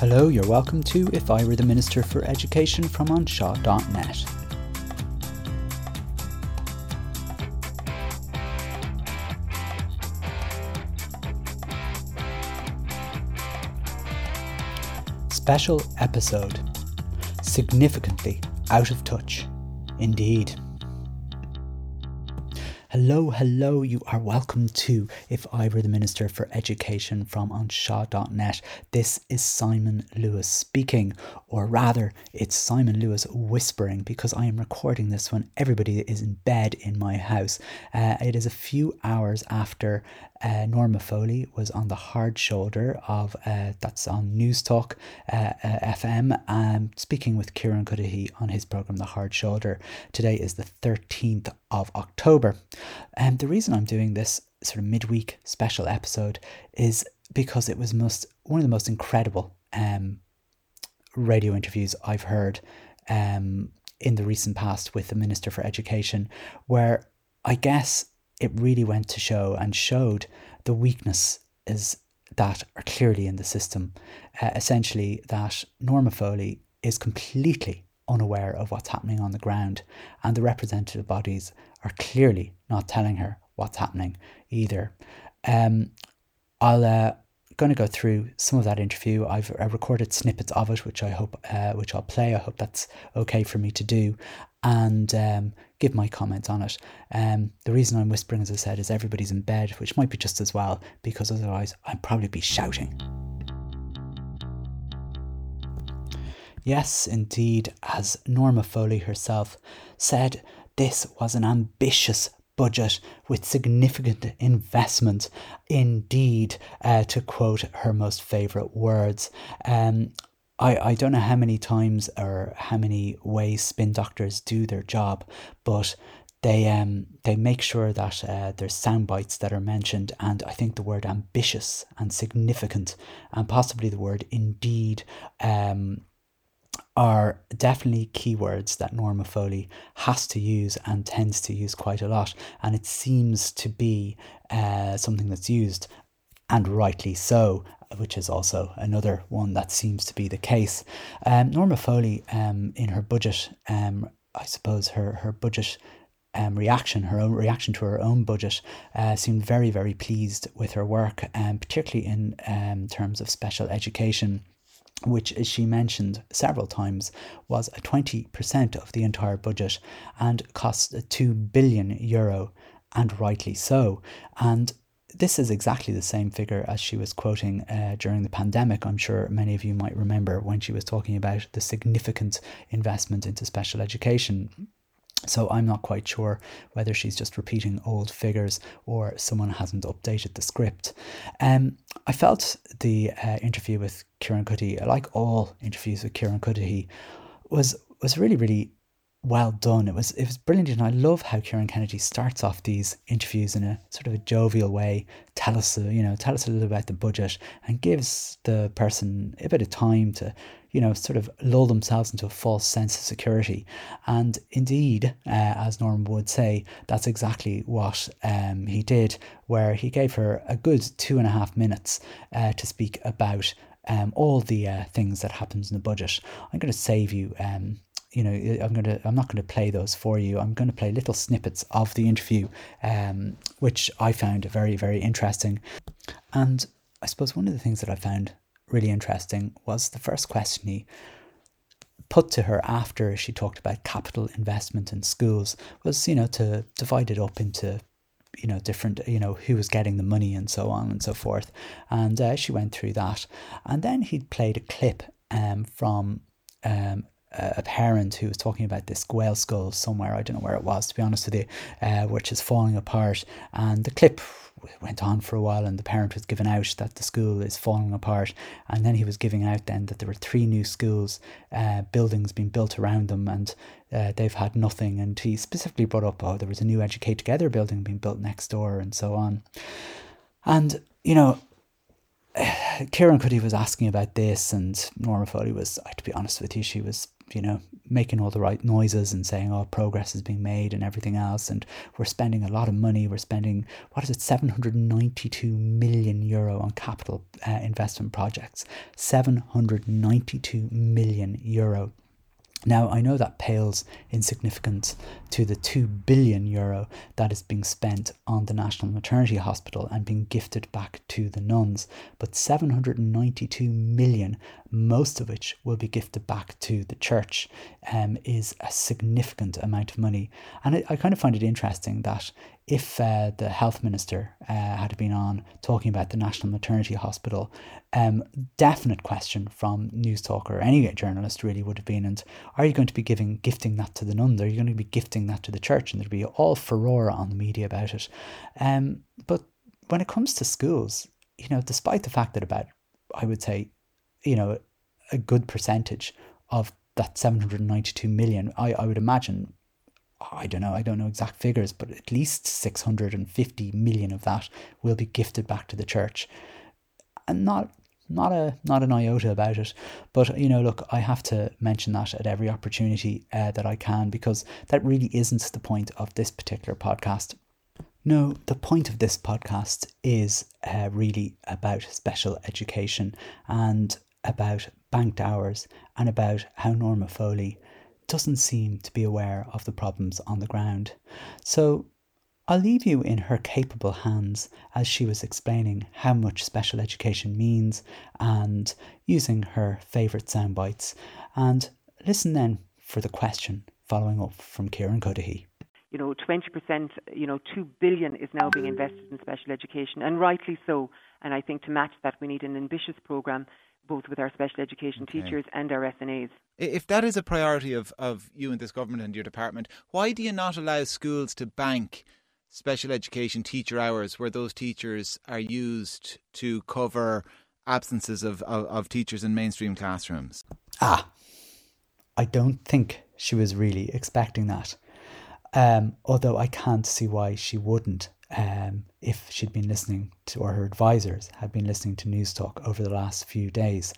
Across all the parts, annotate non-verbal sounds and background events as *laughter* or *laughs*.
Hello, you're welcome to If I Were the Minister for Education from anseo.net. Special episode Significantly out of touch. Indeed. Hello, hello, you are welcome to If I Were the Minister for Education from anseo.net. This is Simon Lewis speaking, or rather, it's Simon Lewis whispering because I am recording this when everybody is in bed in my house. Uh, it is a few hours after uh, Norma Foley was on the hard shoulder of uh, that's on Newstalk uh, uh FM, um, speaking with Kieran Cuddihy on his program The Hard Shoulder. Today is the 13th of October. And the reason I'm doing this sort of midweek special episode is because it was most one of the most incredible um, radio interviews I've heard um, in the recent past with the Minister for Education, where I guess it really went to show and showed the weakness is that are clearly in the system. Uh, essentially, that Norma Foley is completely unaware of what's happening on the ground, and the representative bodies are clearly not telling her what's happening either. Um, I'll uh, going to go through some of that interview. I've I recorded snippets of it, which I hope, uh, which I'll play. I hope that's okay for me to do, and um, give my comments on it. Um, the reason I'm whispering, as I said, is everybody's in bed, which might be just as well, because otherwise I'd probably be shouting. Yes, indeed, as Norma Foley herself said, this was an ambitious budget with significant investment. Indeed, uh, to quote her most favourite words. Um, I, I don't know how many times or how many ways spin doctors do their job, but they um they make sure that uh, there's sound bites that are mentioned, and I think the word ambitious and significant, and possibly the word indeed, um, are definitely keywords that Norma Foley has to use and tends to use quite a lot. And it seems to be uh, something that's used, and rightly so, which is also another one that seems to be the case. Um, Norma Foley, um, in her budget, um, I suppose her, her budget um, reaction, her own reaction to her own budget, uh, seemed very, very pleased with her work, um, particularly in um, terms of special education which, as she mentioned several times, was a 20% of the entire budget and cost 2 billion euro, and rightly so. And this is exactly the same figure as she was quoting uh, during the pandemic. I'm sure many of you might remember when she was talking about the significant investment into special education so I'm not quite sure whether she's just repeating old figures or someone hasn't updated the script. Um, I felt the uh, interview with Kieran Cuddihy, like all interviews with Kieran Cuddihy, was was really really well done. It was it was brilliant, and I love how Kieran Kennedy starts off these interviews in a sort of a jovial way. Tell us, you know, tell us a little about the budget, and gives the person a bit of time to you know, sort of lull themselves into a false sense of security. And indeed, uh, as Norma would say, that's exactly what um, he did, where he gave her a good two and a half minutes uh, to speak about um, all the uh, things that happens in the budget. I'm going to save you. Um, you know, I'm gonna. I'm not going to play those for you. I'm going to play little snippets of the interview, um, which I found very, very interesting. And I suppose one of the things that I found really interesting was the first question he put to her after she talked about capital investment in schools was, you know, to divide it up into, you know, different, you know, who was getting the money and so on and so forth. And uh, she went through that. And then he played a clip um, from um, a parent who was talking about this whale skull somewhere, I don't know where it was, to be honest with you, uh, which is falling apart. And the clip went on for a while and the parent was giving out that the school is falling apart. And then he was giving out then that there were three new schools uh, buildings being built around them and uh, they've had nothing. And he specifically brought up oh there was a new educate together building being built next door and so on. And you know Kieran Cuddihy was asking about this, and Norma Foley was, to be honest with you, she was, you know, making all the right noises and saying, oh, progress is being made and everything else. And we're spending a lot of money. We're spending, what is it, 792 million euro on capital uh, investment projects. 792 million euro. Now, I know that pales in significance to the 2 billion euro that is being spent on the National Maternity Hospital and being gifted back to the nuns, but 792 million, most of which will be gifted back to the church, um, is a significant amount of money. And I, I kind of find it interesting that if uh, the health minister uh, had been on talking about the National Maternity Hospital, um, definite question from Newstalk or any journalist really would have been, and are you going to be giving gifting that to the nuns? Are you going to be gifting that to the church? And there'd be all furore on the media about it. Um, but when it comes to schools, you know, despite the fact that about, I would say, you know, a good percentage of that 792 million, I, I would imagine I don't know, I don't know exact figures, but at least 650 million of that will be gifted back to the church. And not not a not an iota about it, but you know, look, I have to mention that at every opportunity uh, that I can because that really isn't the point of this particular podcast. No, the point of this podcast is uh, really about special education and about banked hours and about how Norma Foley doesn't seem to be aware of the problems on the ground. So I'll leave you in her capable hands as she was explaining how much special education means and using her favourite sound bites. And listen then for the question following up from Kieran Cuddihy. You know, 20%, you know, 2 billion is now being invested in special education, and rightly so. And I think to match that, we need an ambitious programme both with our special education okay. teachers and our SNAs. If that is a priority of, of you and this government and your department, why do you not allow schools to bank special education teacher hours where those teachers are used to cover absences of, of, of teachers in mainstream classrooms? Ah, I don't think she was really expecting that. Um, although I can't see why she wouldn't um, if she'd been listening to, or her advisors had been listening to Newstalk over the last few days.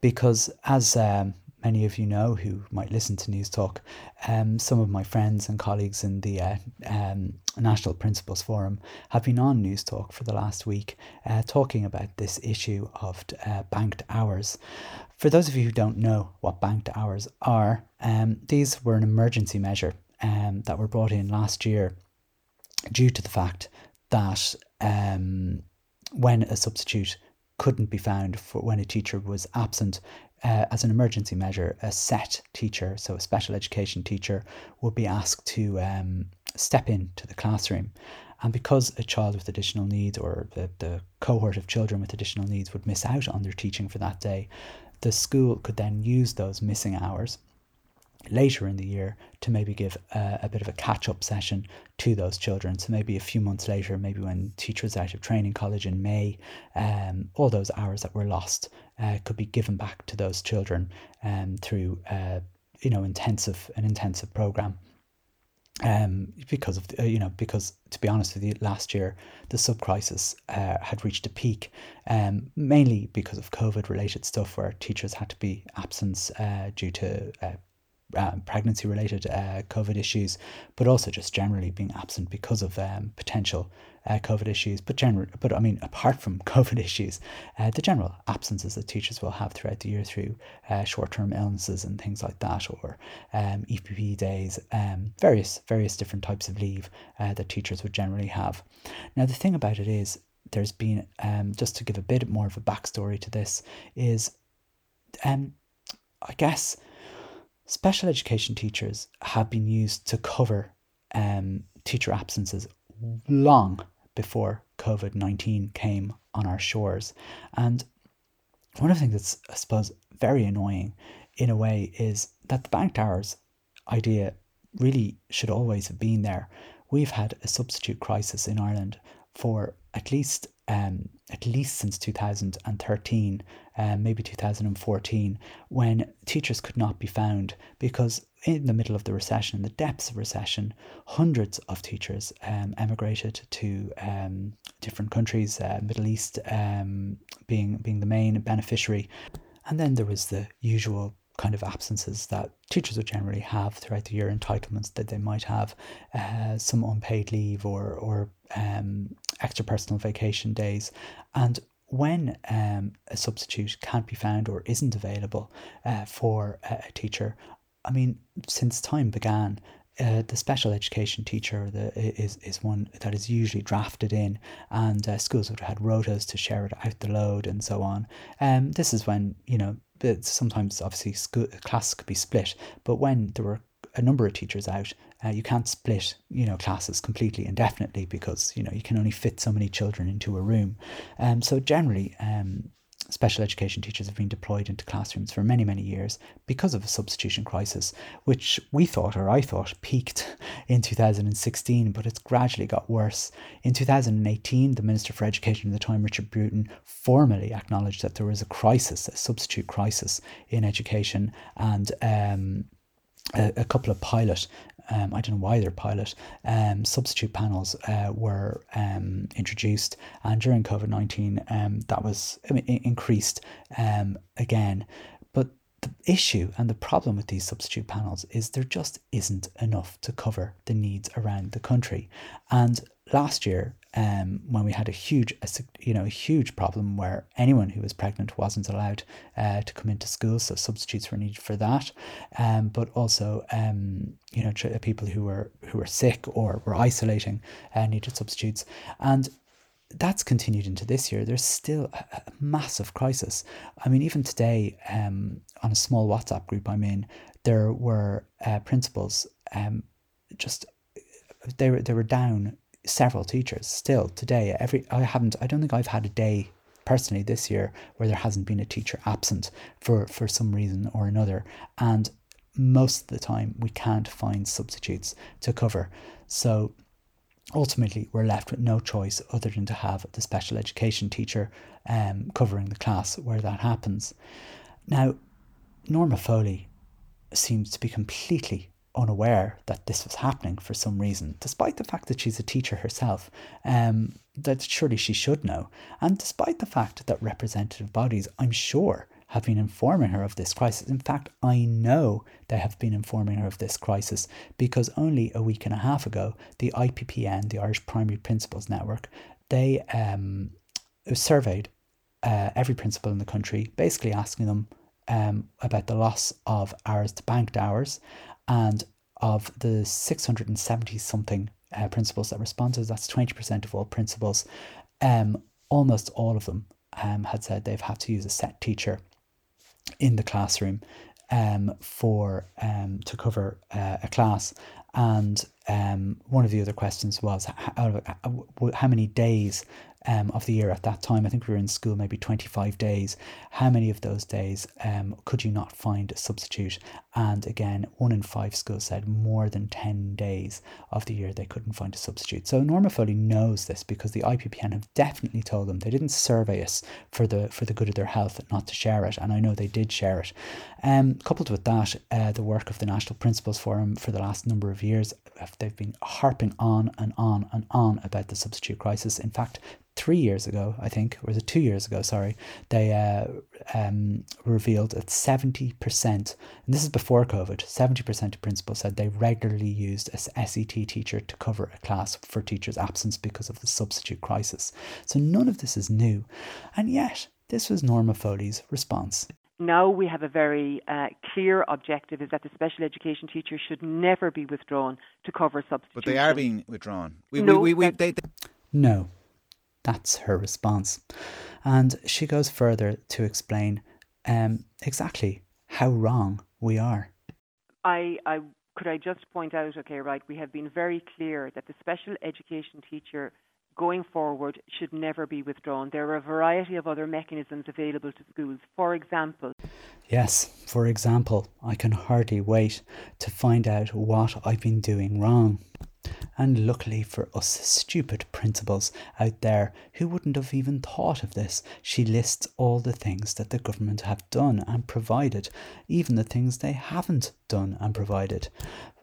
Because as um, many of you know who might listen to Newstalk, um, some of my friends and colleagues in the uh, um, National Principals Forum have been on Newstalk for the last week uh, talking about this issue of uh, banked hours. For those of you who don't know what banked hours are, um, these were an emergency measure um, that were brought in last year due to the fact that um, when a substitute couldn't be found for when a teacher was absent, uh, as an emergency measure, a SET teacher, so a special education teacher, would be asked to um, step into the classroom. And because a child with additional needs or the, the cohort of children with additional needs would miss out on their teaching for that day, the school could then use those missing hours later in the year to maybe give a, a bit of a catch up session to those children. So maybe a few months later, maybe when teachers out of training college in May, um, all those hours that were lost uh, could be given back to those children um, through uh, you know intensive an intensive program. Um, because of the, uh, you know because to be honest with you, last year the sub crisis uh, had reached a peak, um, mainly because of COVID related stuff where teachers had to be absent uh, due to uh, pregnancy related uh, COVID issues, but also just generally being absent because of um, potential uh, COVID issues. But general, but I mean, apart from *laughs* COVID issues, uh, the general absences that teachers will have throughout the year through uh, short term illnesses and things like that, or um, EPV days, um, various various different types of leave that teachers would generally have. Now, the thing about it is, there's been um, just to give a bit more of a backstory to this is, um, I guess special education teachers have been used to cover um, teacher absences long before COVID 19 came on our shores. And one of the things that's, I suppose, very annoying in a way is that the banked hours idea really should always have been there. We've had a substitute crisis in Ireland for at least um, at least since 2013, um, maybe 2014, when teachers could not be found because in the middle of the recession, in the depths of recession, hundreds of teachers um, emigrated to um, different countries, uh, Middle East um, being being the main beneficiary, and then there was the usual kind of absences that teachers would generally have throughout the year, entitlements that they might have, uh, some unpaid leave or or um, extra personal vacation days, and when um, a substitute can't be found or isn't available uh, for a teacher, I mean, since time began, uh, the special education teacher the, is is one that is usually drafted in, and uh, schools would have had rotas to share it out the load and so on. Um, this is when you know sometimes obviously school classes could be split, but when there were a number of teachers out, uh, you can't split you know classes completely indefinitely because you know you can only fit so many children into a room. Um, so generally, um, special education teachers have been deployed into classrooms for many, many years because of a substitution crisis, which we thought, or I thought, peaked *laughs* in 2016, but it's gradually got worse. In 2018, the Minister for Education at the time, Richard Bruton, formally acknowledged that there was a crisis, a substitute crisis in education, and um, a, a, couple of pilot um, I don't know why they're pilot, um, substitute panels uh, were um, introduced. And during COVID 19, um, that was I mean, increased um, again. But the issue and the problem with these substitute panels is there just isn't enough to cover the needs around the country. And last year, um, when we had a huge, a, you know, a huge problem where anyone who was pregnant wasn't allowed uh, to come into school, so substitutes were needed for that. Um, but also, um, you know, people who were who were sick or were isolating uh, needed substitutes, and that's continued into this year. There's still a, massive crisis. I mean, even today, um, on a small WhatsApp group I'm in, there were uh, principals um, just they were they were down several teachers still today. Every I haven't I don't think I've had a day personally this year where there hasn't been a teacher absent for for some reason or another and most of the time we can't find substitutes to cover. So ultimately we're left with no choice other than to have the special education teacher um, covering the class where that happens. Now, Norma Foley seems to be completely unaware that this was happening for some reason, despite the fact that she's a teacher herself, um, that surely she should know. And despite the fact that representative bodies, I'm sure, have been informing her of this crisis. In fact, I know they have been informing her of this crisis because only a week and a half ago, the IPPN, the Irish Primary Principals Network, they um, surveyed uh, every principal in the country, basically asking them um, about the loss of hours to banked hours and of the 670 something uh, principals that responded, that's 20% of all principals, um, almost all of them um, had said they've had to use a set teacher in the classroom um, for um, to cover uh, a class. And um, one of the other questions was how, how many days um, of the year at that time, I think we were in school maybe 25 days. How many of those days um, could you not find a substitute? And again, one in five schools said more than 10 days of the year they couldn't find a substitute. So Norma Foley knows this because the IPPN have definitely told them they didn't survey us for the for the good of their health not to share it. And I know they did share it. Um, coupled with that, uh, the work of the National Principals Forum for the last number of years, they've been harping on and on and on about the substitute crisis. In fact, three years ago, I think, or was it two years ago? Sorry, they uh, um, revealed that seventy percent, and this is before COVID, seventy percent of principals said they regularly used a SET teacher to cover a class for teachers' absence because of the substitute crisis. So none of this is new, and yet this was Norma Foley's response now we have a very uh, clear objective is that the special education teacher should never be withdrawn to cover substitution. But they are being withdrawn. We, no, we, we, we, they, they... no, that's her response. And she goes further to explain um, exactly how wrong we are. I, I could I just point out, okay, right, we have been very clear that the special education teacher going forward should never be withdrawn. There are a variety of other mechanisms available to schools. For example, Yes, for example, I can hardly wait to find out what I've been doing wrong. And luckily for us stupid principals out there who wouldn't have even thought of this, she lists all the things that the government have done and provided, even the things they haven't done and provided.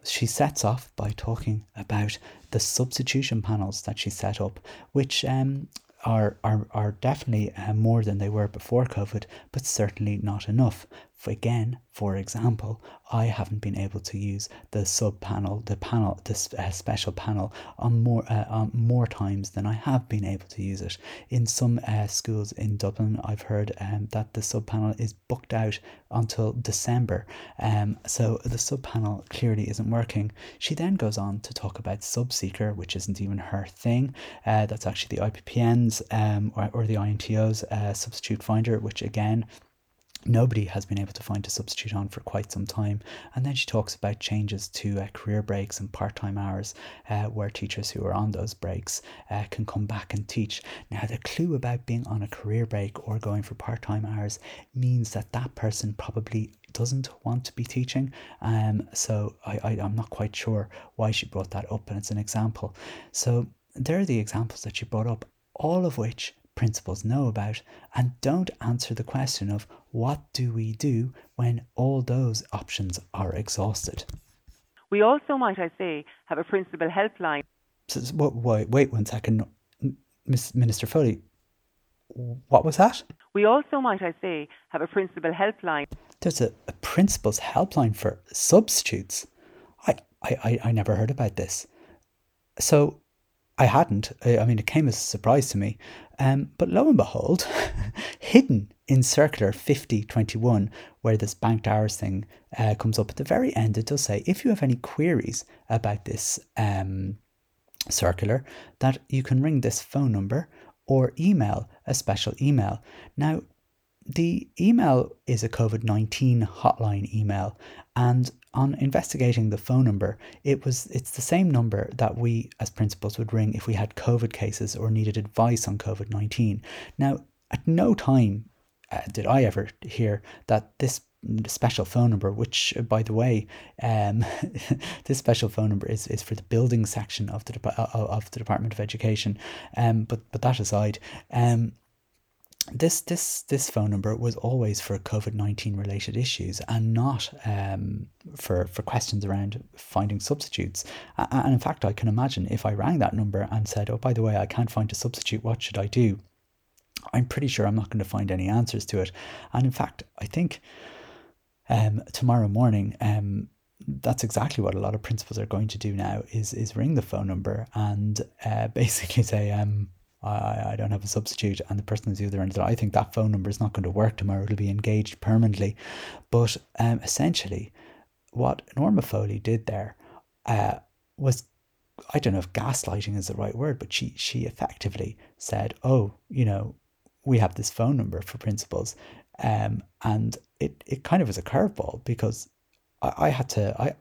She sets off by talking about the substitution panels that she set up, which um, are, are, are definitely uh, more than they were before COVID, but certainly not enough. Again, for example, I haven't been able to use the sub panel, the panel, this uh, special panel on more uh, on more times than I have been able to use it. In some uh, schools in Dublin, I've heard um, that the sub panel is booked out until December. Um, so the sub panel clearly isn't working. She then goes on to talk about Subseeker, which isn't even her thing. Uh, that's actually the IPPN's um, or, or the INTO's uh, substitute finder, which again nobody has been able to find a substitute on for quite some time. And then she talks about changes to uh, career breaks and part time hours, uh, where teachers who are on those breaks uh, can come back and teach. Now, the clue about being on a career break or going for part time hours means that that person probably doesn't want to be teaching. Um, so I, I, I'm not quite sure why she brought that up, and it's an example. So there are the examples that she brought up, all of which principals know about and don't answer the question of what do we do when all those options are exhausted. We also, might I say, have a principal helpline. So, wait, wait one second, Miss Minister Foley. What was that? We also, might I say, have a principal helpline. There's a, a principal's helpline for substitutes. I, I, I never heard about this. So I hadn't. I mean, it came as a surprise to me. Um, but lo and behold, *laughs* hidden in Circular 5021, where this banked hours thing uh, comes up at the very end, it does say if you have any queries about this um, circular, that you can ring this phone number or email a special email. Now, the email is a COVID 19 hotline email, and on investigating the phone number, it was it's the same number that we as principals would ring if we had COVID cases or needed advice on COVID 19. Now, at no time uh, did I ever hear that this special phone number, which, uh, by the way, um, *laughs* this special phone number is, is for the building section of the uh, of the Department of Education. Um, but but that aside, um, this this this phone number was always for COVID nineteen related issues and not um, for for questions around finding substitutes. And in fact, I can imagine if I rang that number and said, "Oh, by the way, I can't find a substitute. What should I do?" I'm pretty sure I'm not going to find any answers to it. And in fact, I think um, tomorrow morning, um, that's exactly what a lot of principals are going to do now is is ring the phone number and uh, *laughs* basically say, um, I, I don't have a substitute, and the person is the other end. I think that phone number is not going to work tomorrow. It'll be engaged permanently. But um, essentially, what Norma Foley did there uh, was I don't know if gaslighting is the right word, but she she effectively said, "Oh, you know, we have this phone number for principals," um, and it it kind of was a curveball because I, I had to I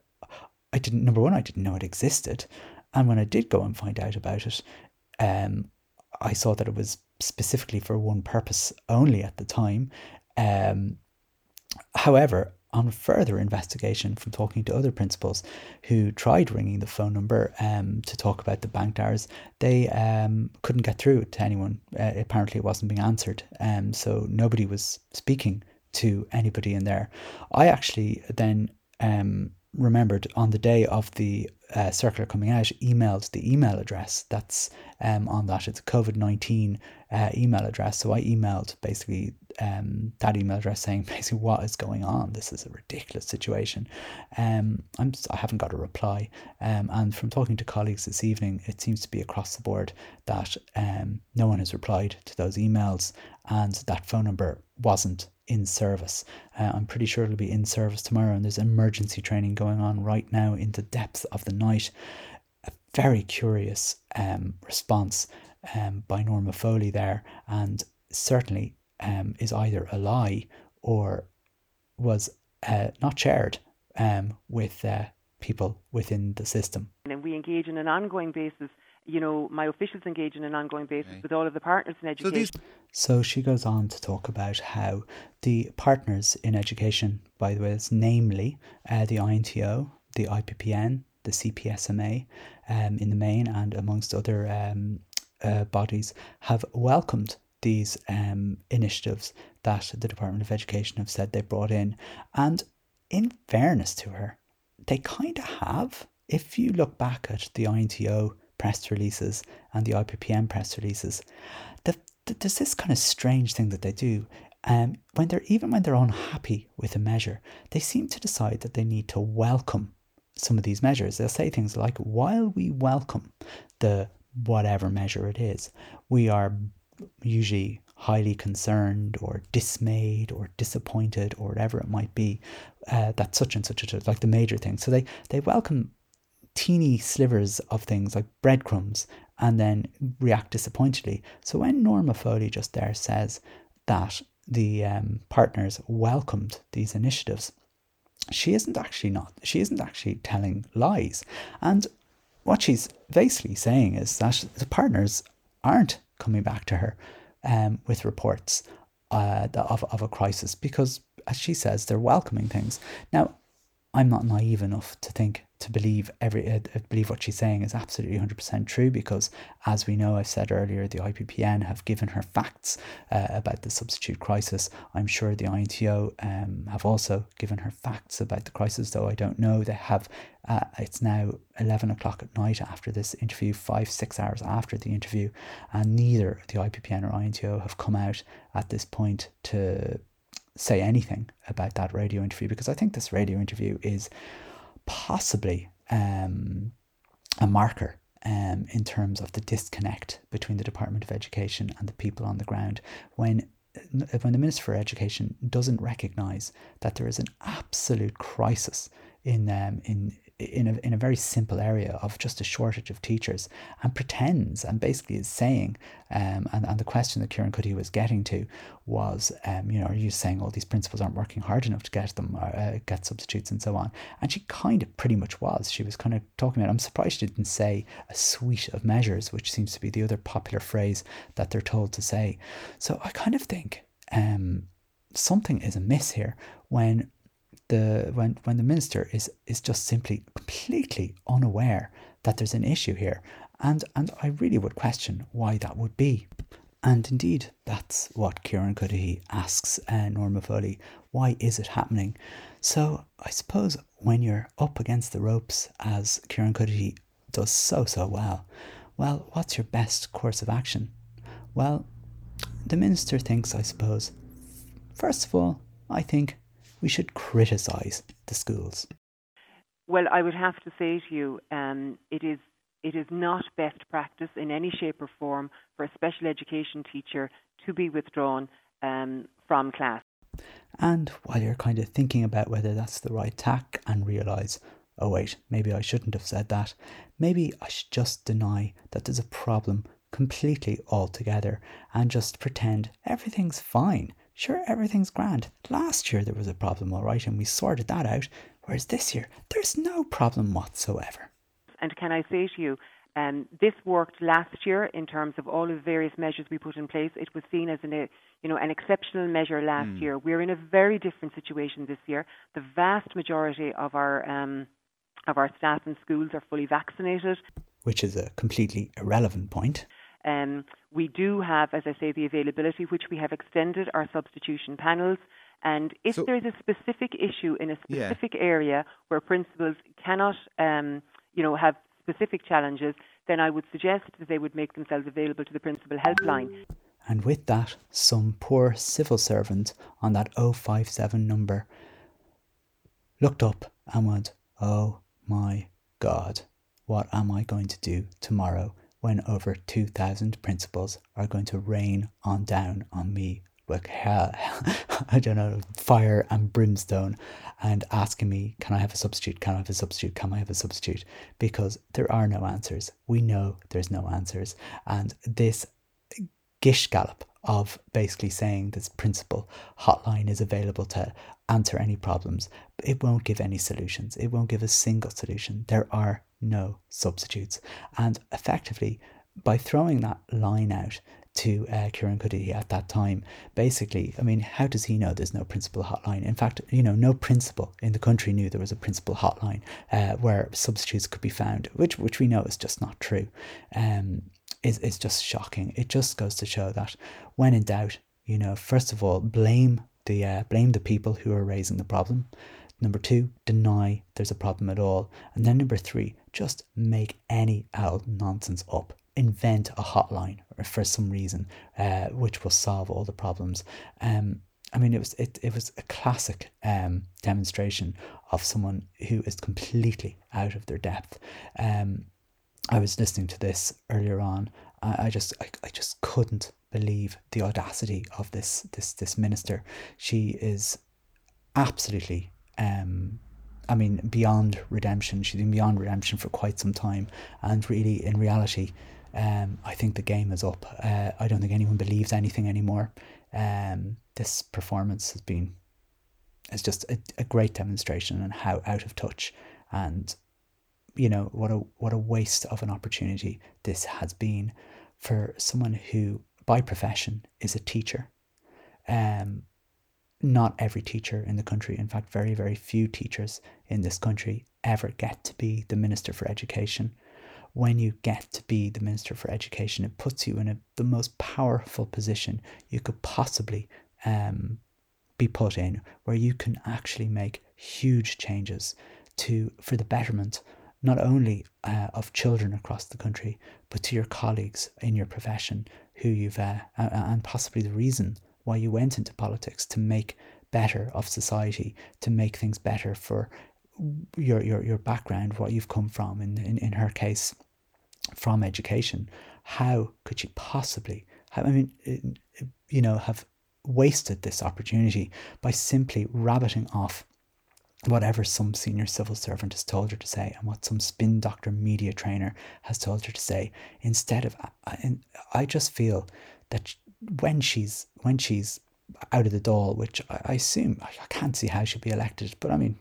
I didn't number one I didn't know it existed, and when I did go and find out about it, um, I saw that it was specifically for one purpose only at the time. Um, however, on further investigation from talking to other principals who tried ringing the phone number um, to talk about the bank hours, they um, couldn't get through to anyone. Uh, apparently, it wasn't being answered, um, so nobody was speaking to anybody in there. I actually then um, remembered on the day of the uh, circular coming out, emailed the email address that's um, on that. It's a COVID 19 uh, email address. So I emailed basically um, that email address saying *laughs* basically what is going on. This is a ridiculous situation. Um, I'm I haven't got a reply. Um, and from talking to colleagues this evening, it seems to be across the board that um, no one has replied to those emails, and that phone number wasn't in service. Uh, I'm pretty sure it'll be in service tomorrow, and there's emergency training going on right now in the depths of the night. A very curious um, response um, by Norma Foley there, and certainly um, is either a lie or was uh, not shared um, with uh, people within the system. And we engage in an ongoing basis you know, my officials engage in an ongoing basis okay. with all of the partners in education. So, so, she goes on to talk about how the partners in education, by the way, is namely uh, the INTO, the IPPN, the CPSMA um, in the main and amongst other um, uh, bodies, have welcomed these um, initiatives that the Department of Education have said they brought in. And in fairness to her, they kind of have. If you look back at the INTO press releases and the IPPN press releases, the, the, there's this kind of strange thing that they do. Um, when they're even when they're unhappy with a measure, they seem to decide that they need to welcome some of these measures. They'll say things like, "While we welcome the whatever measure it is, we are usually highly concerned or dismayed or disappointed or whatever it might be uh, that such and such a like the major thing so they they welcome teeny slivers of things like breadcrumbs and then react disappointedly so when norma foley just there says that the um, partners welcomed these initiatives she isn't actually not she isn't actually telling lies and what she's basically saying is that the partners aren't coming back to her um, with reports uh, of, of a crisis because, as she says, they're welcoming things. Now, I'm not naive enough to think to believe every uh, believe what she's saying is absolutely 100% true because as we know I've said earlier the IPPN have given her facts uh, about the substitute crisis. I'm sure the INTO um, have also given her facts about the crisis though I don't know. They have uh, it's now 11 o'clock at night after this interview five six hours after the interview and neither the IPPN or INTO have come out at this point to say anything about that radio interview because I think this radio interview is possibly um, a marker um, in terms of the disconnect between the Department of Education and the people on the ground when when the Minister for Education doesn't recognise that there is an absolute crisis in um, in in a, in a very simple area of just a shortage of teachers and pretends and basically is saying, um, and, and the question that Kieran Cuddihy was getting to was, um, you know, are you saying all these principals aren't working hard enough to get them, or, uh, get substitutes and so on? And she kind of pretty much was. She was kind of talking about, I'm surprised she didn't say a suite of measures, which seems to be the other popular phrase that they're told to say. So I kind of think um, something is amiss here when the when when the minister is is just simply completely unaware that there's an issue here. And and I really would question why that would be. And indeed that's what Kieran Cuddihy asks uh, Norma Foley. Why is it happening? So I suppose when you're up against the ropes as Kieran Cuddihy does so so well well what's your best course of action? Well the minister thinks I suppose first of all I think we should criticise the schools? Well, I would have to say to you, um, it is it is not best practice in any shape or form for a special education teacher to be withdrawn um, from class. And while you're kind of thinking about whether that's the right tack and realise, oh wait, maybe I shouldn't have said that, maybe I should just deny that there's a problem completely altogether and just pretend everything's fine Sure, everything's grand. Last year there was a problem, all right, and we sorted that out. Whereas this year, there's no problem whatsoever. And can I say to you, um, this worked last year in terms of all of the various measures we put in place. It was seen as an, a, you know, an exceptional measure last mm. year. We're in a very different situation this year. The vast majority of our um, of our staff in schools are fully vaccinated, which is a completely irrelevant point. Um, we do have, as I say, the availability, which we have extended our substitution panels. And if so, there's a specific issue in a specific yeah. area where principals cannot, um, you know, have specific challenges, then I would suggest that they would make themselves available to the principal helpline. And with that, some poor civil servant on that 057 number looked up and went, Oh my God, what am I going to do tomorrow? When over 2,000 principals are going to rain on down on me with hell, *laughs* I don't know, fire and brimstone and asking me, can I have a substitute? Can I have a substitute? Can I have a substitute? Because there are no answers. We know there's no answers. And this gish gallop of basically saying this principal hotline is available to answer any problems, it won't give any solutions. It won't give a single solution. There are no substitutes. And effectively, by throwing that line out, to uh, Kieran Cuddihy at that time. Basically, I mean, how does he know there's no principal hotline? In fact, you know, no principal in the country knew there was a principal hotline uh, where substitutes could be found, which which we know is just not true. Um, is is just shocking. It just goes to show that when in doubt, you know, first of all, blame the uh, blame the people who are raising the problem. Number two, deny there's a problem at all. And then number three, just make any old nonsense up invent a hotline for some reason, uh, which will solve all the problems. Um, I mean, it was it, it was a classic um, demonstration of someone who is completely out of their depth. Um, I was listening to this earlier on. I, I just I, I just couldn't believe the audacity of this this this minister. She is absolutely um, I mean, beyond redemption. She's been beyond redemption for quite some time, and really, in reality, um, I think the game is up. Uh, I don't think anyone believes anything anymore. Um, this performance has been it's just a, a great demonstration on how out of touch and you know what a what a waste of an opportunity this has been for someone who by profession is a teacher. Um, not every teacher in the country, in fact, very very few teachers in this country ever get to be the minister for education. When you get to be the Minister for Education, it puts you in a, the most powerful position you could possibly um, be put in, where you can actually make huge changes to for the betterment not only uh, of children across the country, but to your colleagues in your profession who you've uh, and possibly the reason why you went into politics to make better of society, to make things better for your your your background, what you've come from. In in, in her case, from education, how could she possibly? I mean, eh, you know, have wasted this opportunity by simply rabbiting off whatever some senior civil servant has told her to say and what some spin doctor media trainer has told her to say instead of i just feel that when she's when she's out of the door which i assume i can't see how she'll be elected but i mean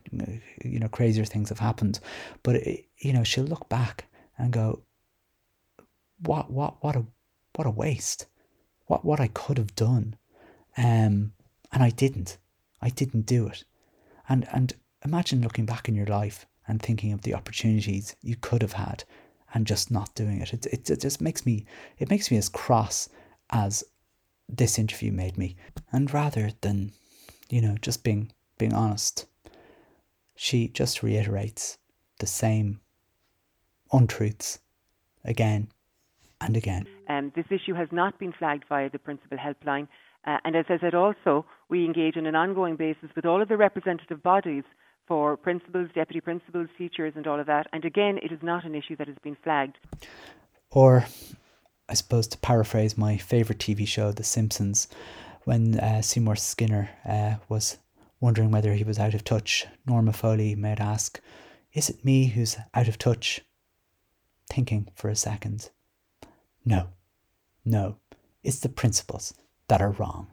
you know crazier things have happened but it, you know she'll look back and go what what what a what a waste. What what I could have done. Um and I didn't. I didn't do it. And and imagine looking back in your life and thinking of the opportunities you could have had and just not doing it. It, it, it just makes me it makes me as cross as this interview made me. And rather than, you know, just being being honest, she just reiterates the same untruths again and again. Um, this issue has not been flagged via the principal helpline. Uh, and as I said, also, we engage on an ongoing basis with all of the representative bodies for principals, deputy principals, teachers, and all of that. And again, it is not an issue that has been flagged. Or, I suppose, to paraphrase my favourite TV show, The Simpsons, when uh, Seymour Skinner uh, was wondering whether he was out of touch, Norma Foley might ask, Is it me who's out of touch? Thinking for a second. No, no, it's the principals that are wrong.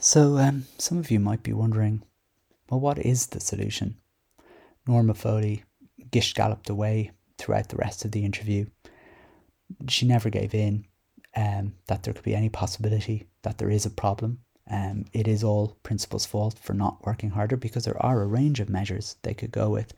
So, um, some of you might be wondering, well, what is the solution? Norma Foley gish galloped away throughout the rest of the interview. She never gave in um, that there could be any possibility that there is a problem. Um, it is all principals' fault for not working harder because there are a range of measures they could go with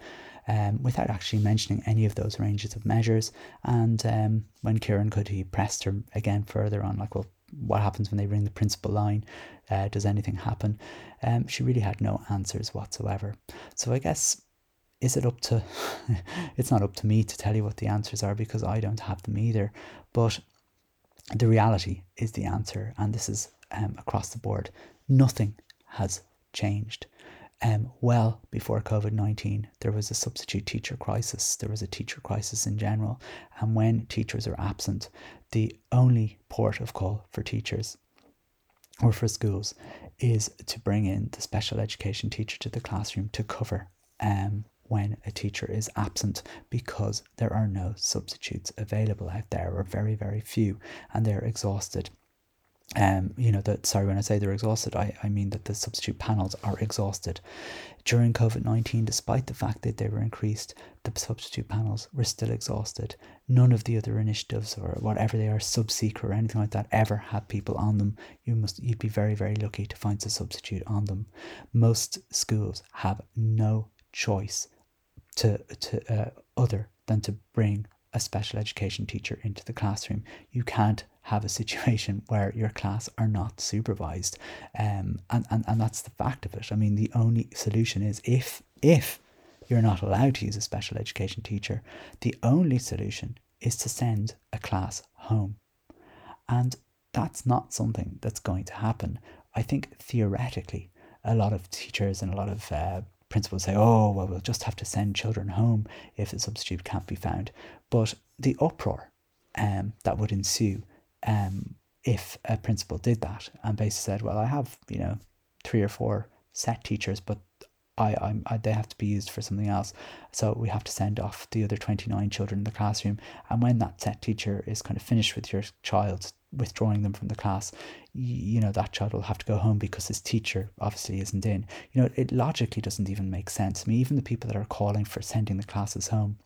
um, without actually mentioning any of those ranges of measures. And um, when Kieran Cuddihy pressed her again further on, like, well, what happens when they ring the principal line? Uh, does anything happen? Um, she really had no answers whatsoever. So I guess is it up to *laughs* it's not up to me to tell you what the answers are because I don't have them either. But the reality is the answer, and this is um, across the board. Nothing has changed um, well before COVID 19, there was a substitute teacher crisis. There was a teacher crisis in general. And when teachers are absent, the only port of call for teachers or for schools is to bring in the special education teacher to the classroom to cover um, when a teacher is absent because there are no substitutes available out there, or very, very few, and they're exhausted um, you know that sorry when I say they're exhausted, I, I mean that the substitute panels are exhausted. During COVID nineteen, despite the fact that they were increased, the substitute panels were still exhausted. None of the other initiatives or whatever they are, Subseeker or anything like that, ever had people on them. You must you'd be very, very lucky to find a substitute on them. Most schools have no choice to to uh, other than to bring a special education teacher into the classroom. You can't have a situation *laughs* where your class are not supervised. Um, and, and, and that's the fact of it. I mean, the only solution is if, if you're not allowed to use a special education teacher, the only solution is to send a class home. And that's not something that's going to happen. I think theoretically, a lot of teachers and a lot of uh, principals say, oh, well, we'll just have to send children home if the substitute can't be found. But the uproar um, that would ensue um, if a principal did that and basically said, well, I have, you know, three or four set teachers, but I, I'm, I, they have to be used for something else. So we have to send off the other 29 children in the classroom. And when that set teacher is kind of finished with your child, withdrawing them from the class, you, know, that child will have to go home because his teacher obviously isn't in. You know, it logically doesn't even make sense. I mean, even the people that are calling for sending the classes home,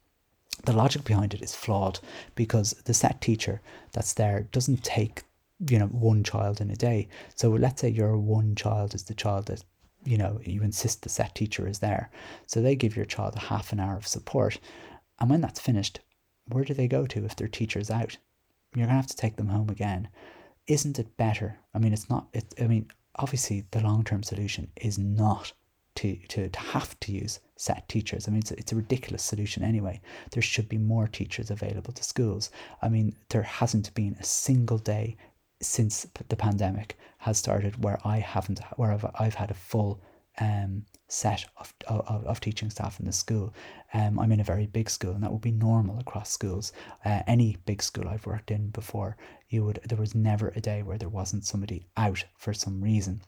the logic behind it is flawed because the set teacher that's there doesn't take you know one child in a day so let's say your one child is the child that you know you insist the set teacher is there so they give your child a half an hour of support and when that's finished where do they go to if their teacher's out you're to have to take them home again isn't it better i mean it's not it i mean obviously the long-term solution is not to, to, to have to use set teachers. I mean, it's, it's a ridiculous solution anyway. There should be more teachers available to schools. I mean, there hasn't been a single day since the pandemic has started where I haven't, where I've, I've had a full um, set of, of, of teaching staff in the school. Um, I'm in a very big school, and that would be normal across schools. Uh, any big school I've worked in before, you would there was never a day where there wasn't somebody out for some reason.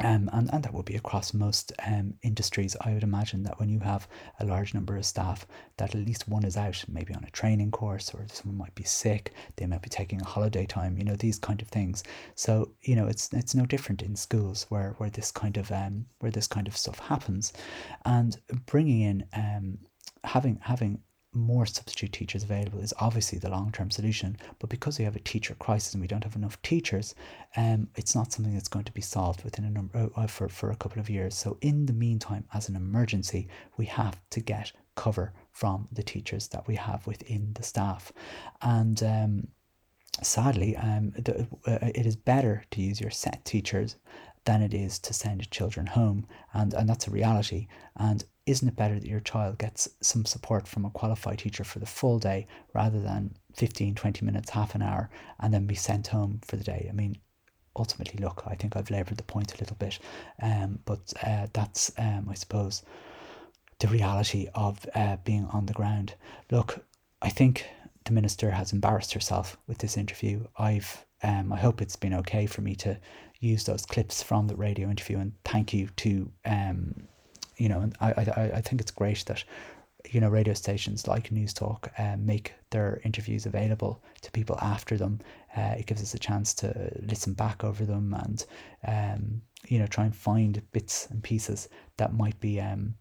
Um, and, and that would be across most um, industries. I would imagine that when you have a large number of staff, that at least one is out, maybe on a training course, or someone might be sick, they might be taking a holiday time. You know these kind of things. So you know it's it's no different in schools where where this kind of um, where this kind of stuff happens, and bringing in um, having having more substitute teachers available is obviously the long term solution. But because we have a teacher crisis and we don't have enough teachers, um, it's not something that's going to be solved within a number uh, for, for a couple of years. So in the meantime, as an emergency, we have to get cover from the teachers that we have within the staff, and. Um, sadly, um, the, uh, it is better to use your set teachers than it is to send children home, and and that's a reality. And isn't it better that your child gets some support from a qualified teacher for the full day rather than 15, 20 minutes, half an hour, and then be sent home for the day? I mean, ultimately, look, I think I've laboured the point a little bit, um, but uh, that's, um, I suppose, the reality of uh, being on the ground. Look, I think the minister has embarrassed herself with this interview. I've, um, I hope it's been okay for me to use those clips from the radio interview, and thank you to um, you know, and I, I, I think it's great that you know radio stations like Newstalk uh, make their interviews available to people after them. Uh, it gives us a chance to listen back over them and um, you know try and find bits and pieces that might be um,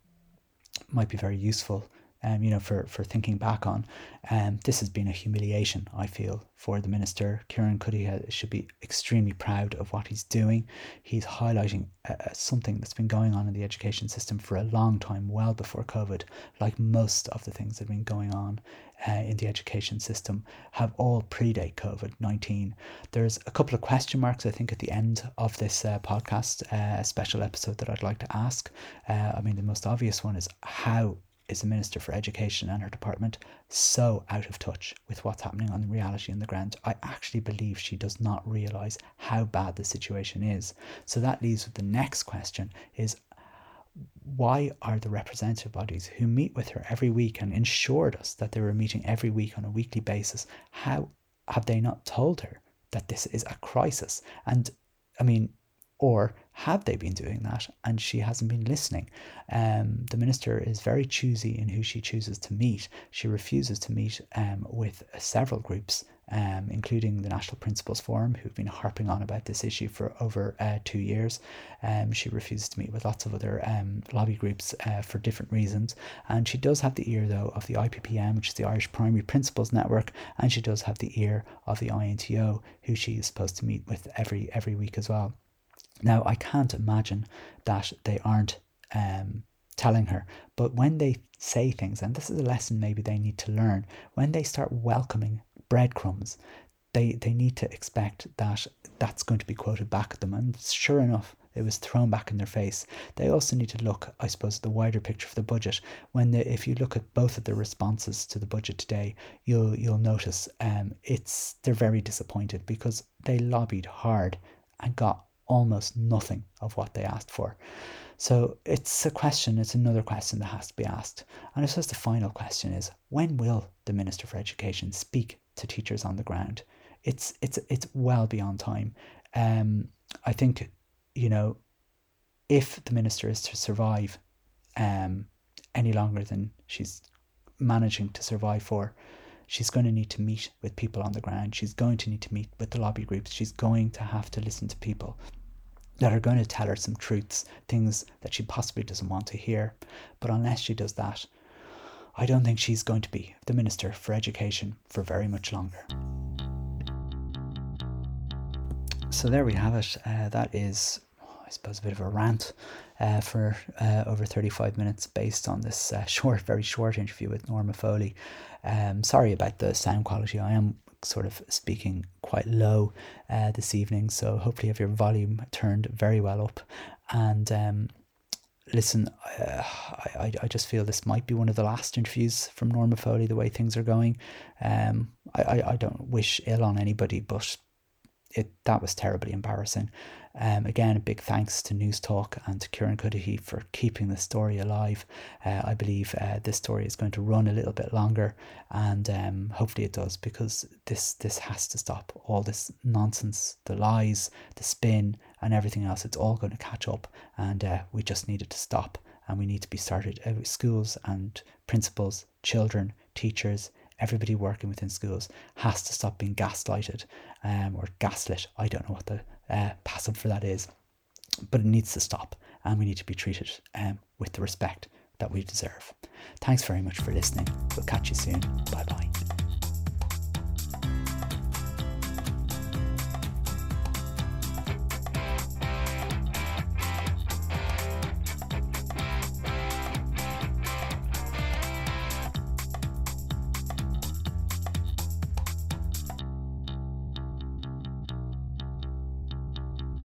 might be very useful um, you know, for, for thinking back on. Um, this has been a humiliation, I feel, for the minister. Kieran Cuddihy should be extremely proud of what he's doing. He's highlighting uh, uh, something that's been going on in the education system for a long time, well before COVID, like most of the things that have been going on uh, in the education system have all predate COVID 19. There's a couple of question marks, I think, at the end of this uh, podcast, uh, special episode that I'd like to ask. Uh, I mean, the most obvious one is how is the Minister for Education and her department so out of touch with what's happening on the reality on the ground. I actually believe she does not realise how bad the situation is. So that leaves with the next question is why are the representative bodies who meet with her every week and ensured us that they were meeting every week on a weekly basis, how have they not told her that this is a crisis? And I mean, or have they been doing that and she hasn't been listening? Um, the minister is very choosy in who she chooses to meet. She refuses to meet um, with several groups um, including the National Principals Forum, who've been harping on about this issue for over uh, two years. Um, she refuses to meet with lots of other um, lobby groups uh, for different reasons. And she does have the ear, though, of the IPPN, which is the Irish Primary Principals Network, and she does have the ear of the INTO, who she is supposed to meet with every every week as well. Now, I can't imagine that they aren't um, telling her. But when they say things, and this is a lesson maybe they need to learn, when they start welcoming breadcrumbs, they, they need to expect that that's going to be quoted back at them. And sure enough, it was thrown back in their face. They also need to look, I suppose, at the wider picture of the budget. When they, if you look at both of the responses to the budget today, you'll you'll notice um, it's they're very disappointed because they lobbied hard and got almost nothing of what they asked for. So it's a question, it's another question that has to be asked. And I suppose the final question is when will the Minister for Education speak to teachers on the ground? It's it's it's well beyond time. Um, I think, you know, if the minister is to survive um, any longer than she's managing to survive for, she's going to need to meet with people on the ground. She's going to need to meet with the lobby groups. She's going to have to listen to people that are going to tell her some truths, things that she possibly doesn't want to hear. But unless she does that, I don't think she's going to be the Minister for Education for very much longer. So there we have it. Uh, that is, I suppose, a bit of a rant uh, for uh, over 35 minutes based on this uh, *laughs* short, very short interview with Norma Foley. Um, sorry about the sound quality. I am sort of speaking quite low uh, this evening, so hopefully you have your volume turned very well up. And um, listen, uh, I, I just feel this might be one of the last interviews from Norma Foley, the way things are going. Um, I, I, I don't wish ill on anybody, but it that was terribly embarrassing. Um, again, a big thanks to Newstalk and to Kieran Cuddihy for keeping the story alive. Uh, I believe uh, this story is going to run a little bit longer, and um, hopefully it does because this this has to stop. All this nonsense, the lies, the spin, and everything else. It's all going to catch up, and uh, we just need it to stop. And we need to be started. Schools and principals, children, teachers, everybody working within schools has to stop being gaslighted um, or gaslit. I don't know what the uh, passive for that is, but it needs to stop and we need to be treated um, with the respect that we deserve. Thanks very much for listening. We'll catch you soon. Bye bye.